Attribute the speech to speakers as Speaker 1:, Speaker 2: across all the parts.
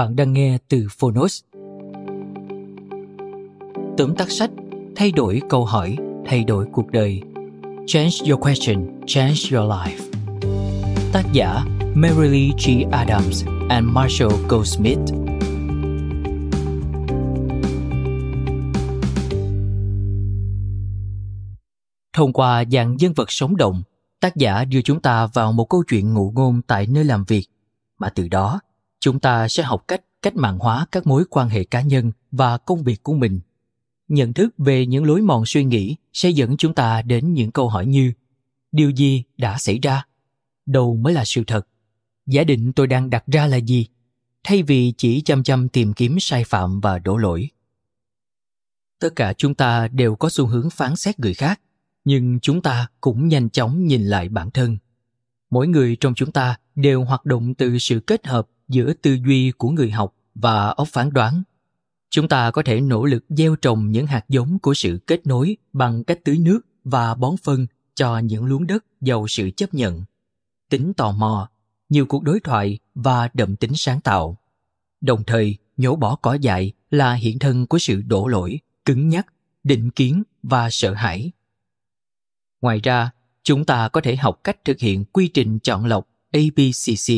Speaker 1: Bạn đang nghe từ Phonos. Tóm tắt sách Thay đổi câu hỏi, thay đổi cuộc đời. Change your question, change your life. Tác giả Marilee G. Adams and Marshall Goldsmith. Thông qua dạng nhân vật sống động, tác giả đưa chúng ta vào một câu chuyện ngụ ngôn tại nơi làm việc, mà từ đó chúng ta sẽ học cách cách mạng hóa các mối quan hệ cá nhân và công việc của mình. Nhận thức về những lối mòn suy nghĩ sẽ dẫn chúng ta đến những câu hỏi như, điều gì đã xảy ra? Đâu mới là sự thật? Giả định tôi đang đặt ra là gì? Thay vì chỉ chăm chăm tìm kiếm sai phạm và đổ lỗi. Tất cả chúng ta đều có xu hướng phán xét người khác, nhưng chúng ta cũng nhanh chóng nhìn lại bản thân. Mỗi người trong chúng ta đều hoạt động từ sự kết hợp giữa tư duy của người học và óc phán đoán. Chúng ta có thể nỗ lực gieo trồng những hạt giống của sự kết nối bằng cách tưới nước và bón phân cho những luống đất giàu sự chấp nhận. Tính tò mò, nhiều cuộc đối thoại và đậm tính sáng tạo. Đồng thời, nhổ bỏ cỏ dại là hiện thân của sự đổ lỗi, cứng nhắc, định kiến và sợ hãi. Ngoài ra, chúng ta có thể học cách thực hiện quy trình chọn lọc abcc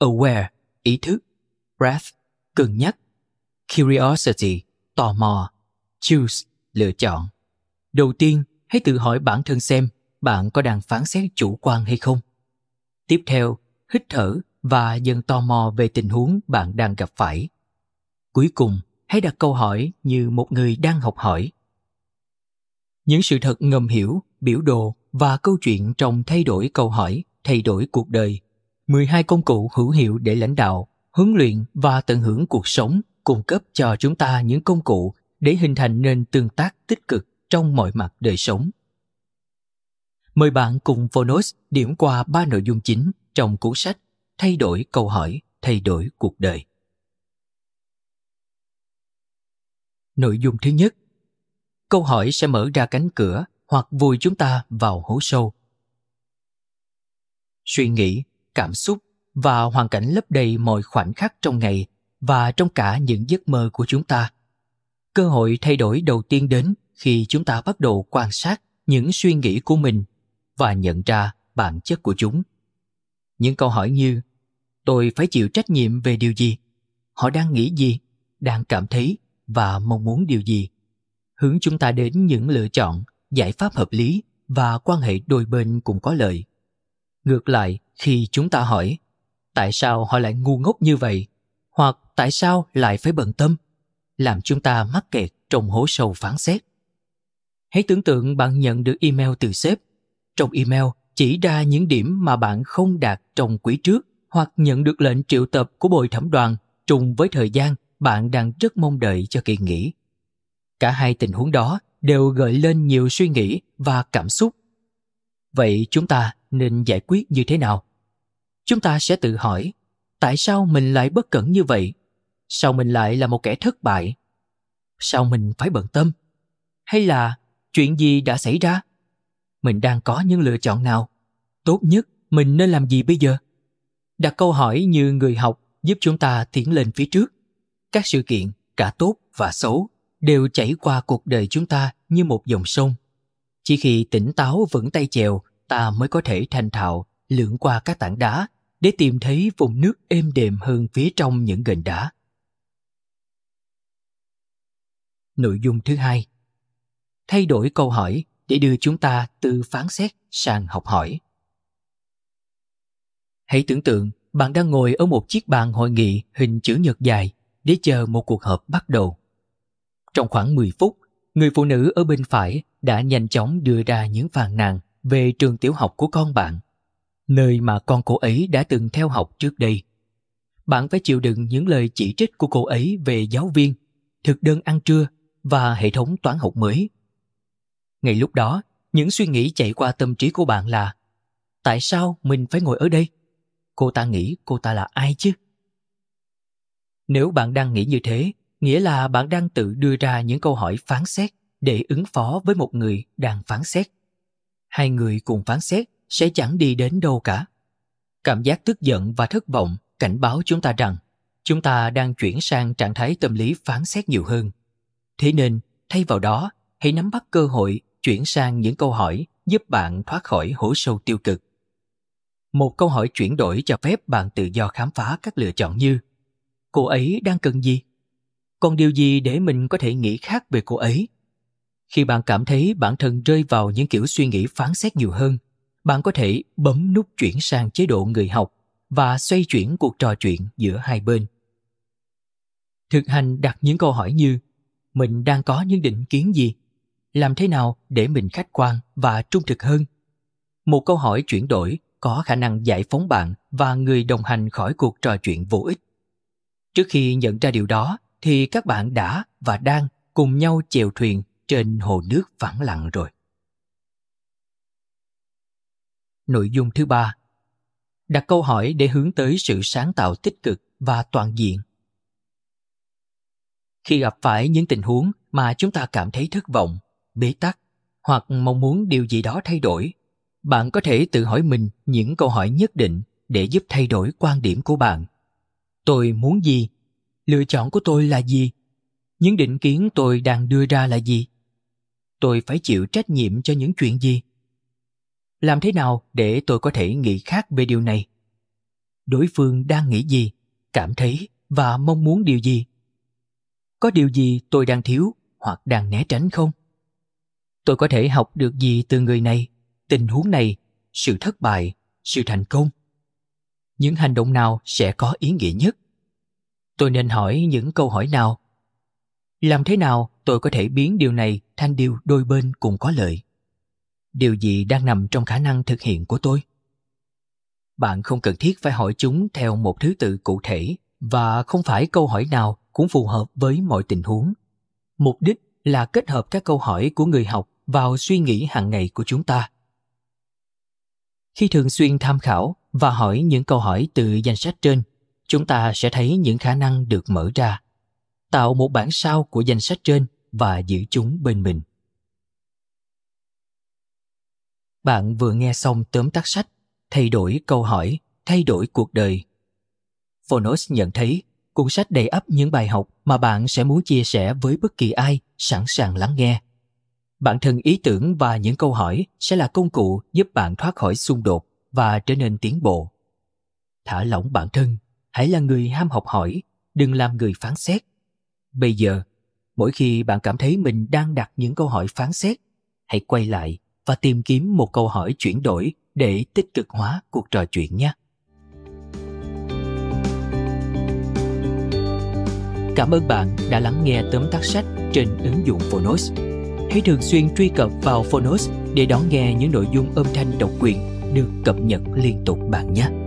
Speaker 1: aware ý thức, breath, cân nhắc, curiosity, tò mò, choose, lựa chọn. Đầu tiên, hãy tự hỏi bản thân xem bạn có đang phán xét chủ quan hay không. Tiếp theo, hít thở và dần tò mò về tình huống bạn đang gặp phải. Cuối cùng, hãy đặt câu hỏi như một người đang học hỏi. Những sự thật ngầm hiểu, biểu đồ và câu chuyện trong thay đổi câu hỏi, thay đổi cuộc đời 12 công cụ hữu hiệu để lãnh đạo, huấn luyện và tận hưởng cuộc sống cung cấp cho chúng ta những công cụ để hình thành nên tương tác tích cực trong mọi mặt đời sống. Mời bạn cùng Phonos điểm qua ba nội dung chính trong cuốn sách Thay đổi câu hỏi, thay đổi cuộc đời. Nội dung thứ nhất Câu hỏi sẽ mở ra cánh cửa hoặc vùi chúng ta vào hố sâu. Suy nghĩ cảm xúc và hoàn cảnh lấp đầy mọi khoảnh khắc trong ngày và trong cả những giấc mơ của chúng ta. Cơ hội thay đổi đầu tiên đến khi chúng ta bắt đầu quan sát những suy nghĩ của mình và nhận ra bản chất của chúng. Những câu hỏi như, tôi phải chịu trách nhiệm về điều gì? Họ đang nghĩ gì? Đang cảm thấy và mong muốn điều gì? Hướng chúng ta đến những lựa chọn, giải pháp hợp lý và quan hệ đôi bên cùng có lợi ngược lại, khi chúng ta hỏi, tại sao họ lại ngu ngốc như vậy? hoặc tại sao lại phải bận tâm? làm chúng ta mắc kẹt trong hố sâu phán xét. Hãy tưởng tượng bạn nhận được email từ sếp. Trong email, chỉ ra những điểm mà bạn không đạt trong quý trước hoặc nhận được lệnh triệu tập của bồi thẩm đoàn trùng với thời gian bạn đang rất mong đợi cho kỳ nghỉ. Cả hai tình huống đó đều gợi lên nhiều suy nghĩ và cảm xúc vậy chúng ta nên giải quyết như thế nào? Chúng ta sẽ tự hỏi, tại sao mình lại bất cẩn như vậy? Sao mình lại là một kẻ thất bại? Sao mình phải bận tâm? Hay là chuyện gì đã xảy ra? Mình đang có những lựa chọn nào? Tốt nhất mình nên làm gì bây giờ? Đặt câu hỏi như người học giúp chúng ta tiến lên phía trước. Các sự kiện, cả tốt và xấu, đều chảy qua cuộc đời chúng ta như một dòng sông chỉ khi tỉnh táo vững tay chèo ta mới có thể thành thạo lượn qua các tảng đá để tìm thấy vùng nước êm đềm hơn phía trong những gành đá. Nội dung thứ hai. Thay đổi câu hỏi để đưa chúng ta từ phán xét sang học hỏi. Hãy tưởng tượng bạn đang ngồi ở một chiếc bàn hội nghị hình chữ nhật dài để chờ một cuộc họp bắt đầu. Trong khoảng 10 phút, người phụ nữ ở bên phải đã nhanh chóng đưa ra những phàn nàn về trường tiểu học của con bạn, nơi mà con cô ấy đã từng theo học trước đây. Bạn phải chịu đựng những lời chỉ trích của cô ấy về giáo viên, thực đơn ăn trưa và hệ thống toán học mới. Ngay lúc đó, những suy nghĩ chạy qua tâm trí của bạn là Tại sao mình phải ngồi ở đây? Cô ta nghĩ cô ta là ai chứ? Nếu bạn đang nghĩ như thế, nghĩa là bạn đang tự đưa ra những câu hỏi phán xét để ứng phó với một người đang phán xét. Hai người cùng phán xét sẽ chẳng đi đến đâu cả. Cảm giác tức giận và thất vọng cảnh báo chúng ta rằng chúng ta đang chuyển sang trạng thái tâm lý phán xét nhiều hơn. Thế nên, thay vào đó, hãy nắm bắt cơ hội chuyển sang những câu hỏi giúp bạn thoát khỏi hố sâu tiêu cực. Một câu hỏi chuyển đổi cho phép bạn tự do khám phá các lựa chọn như cô ấy đang cần gì còn điều gì để mình có thể nghĩ khác về cô ấy? Khi bạn cảm thấy bản thân rơi vào những kiểu suy nghĩ phán xét nhiều hơn, bạn có thể bấm nút chuyển sang chế độ người học và xoay chuyển cuộc trò chuyện giữa hai bên. Thực hành đặt những câu hỏi như, mình đang có những định kiến gì? Làm thế nào để mình khách quan và trung thực hơn? Một câu hỏi chuyển đổi có khả năng giải phóng bạn và người đồng hành khỏi cuộc trò chuyện vô ích. Trước khi nhận ra điều đó thì các bạn đã và đang cùng nhau chèo thuyền trên hồ nước vắng lặng rồi. Nội dung thứ ba Đặt câu hỏi để hướng tới sự sáng tạo tích cực và toàn diện. Khi gặp phải những tình huống mà chúng ta cảm thấy thất vọng, bế tắc hoặc mong muốn điều gì đó thay đổi, bạn có thể tự hỏi mình những câu hỏi nhất định để giúp thay đổi quan điểm của bạn tôi muốn gì lựa chọn của tôi là gì? Những định kiến tôi đang đưa ra là gì? Tôi phải chịu trách nhiệm cho những chuyện gì? Làm thế nào để tôi có thể nghĩ khác về điều này? Đối phương đang nghĩ gì, cảm thấy và mong muốn điều gì? Có điều gì tôi đang thiếu hoặc đang né tránh không? Tôi có thể học được gì từ người này? Tình huống này, sự thất bại, sự thành công? Những hành động nào sẽ có ý nghĩa nhất? Tôi nên hỏi những câu hỏi nào? Làm thế nào tôi có thể biến điều này thành điều đôi bên cùng có lợi? Điều gì đang nằm trong khả năng thực hiện của tôi? Bạn không cần thiết phải hỏi chúng theo một thứ tự cụ thể và không phải câu hỏi nào cũng phù hợp với mọi tình huống. Mục đích là kết hợp các câu hỏi của người học vào suy nghĩ hàng ngày của chúng ta. Khi thường xuyên tham khảo và hỏi những câu hỏi từ danh sách trên chúng ta sẽ thấy những khả năng được mở ra, tạo một bản sao của danh sách trên và giữ chúng bên mình. Bạn vừa nghe xong tóm tắt sách thay đổi câu hỏi, thay đổi cuộc đời. Phonos nhận thấy cuốn sách đầy ắp những bài học mà bạn sẽ muốn chia sẻ với bất kỳ ai sẵn sàng lắng nghe. Bản thân ý tưởng và những câu hỏi sẽ là công cụ giúp bạn thoát khỏi xung đột và trở nên tiến bộ. Thả lỏng bản thân hãy là người ham học hỏi, đừng làm người phán xét. Bây giờ, mỗi khi bạn cảm thấy mình đang đặt những câu hỏi phán xét, hãy quay lại và tìm kiếm một câu hỏi chuyển đổi để tích cực hóa cuộc trò chuyện nhé cảm ơn bạn đã lắng nghe tóm tắt sách trên ứng dụng phonos. Hãy thường xuyên truy cập vào phonos để đón nghe những nội dung âm thanh độc quyền được cập nhật liên tục bạn nhé.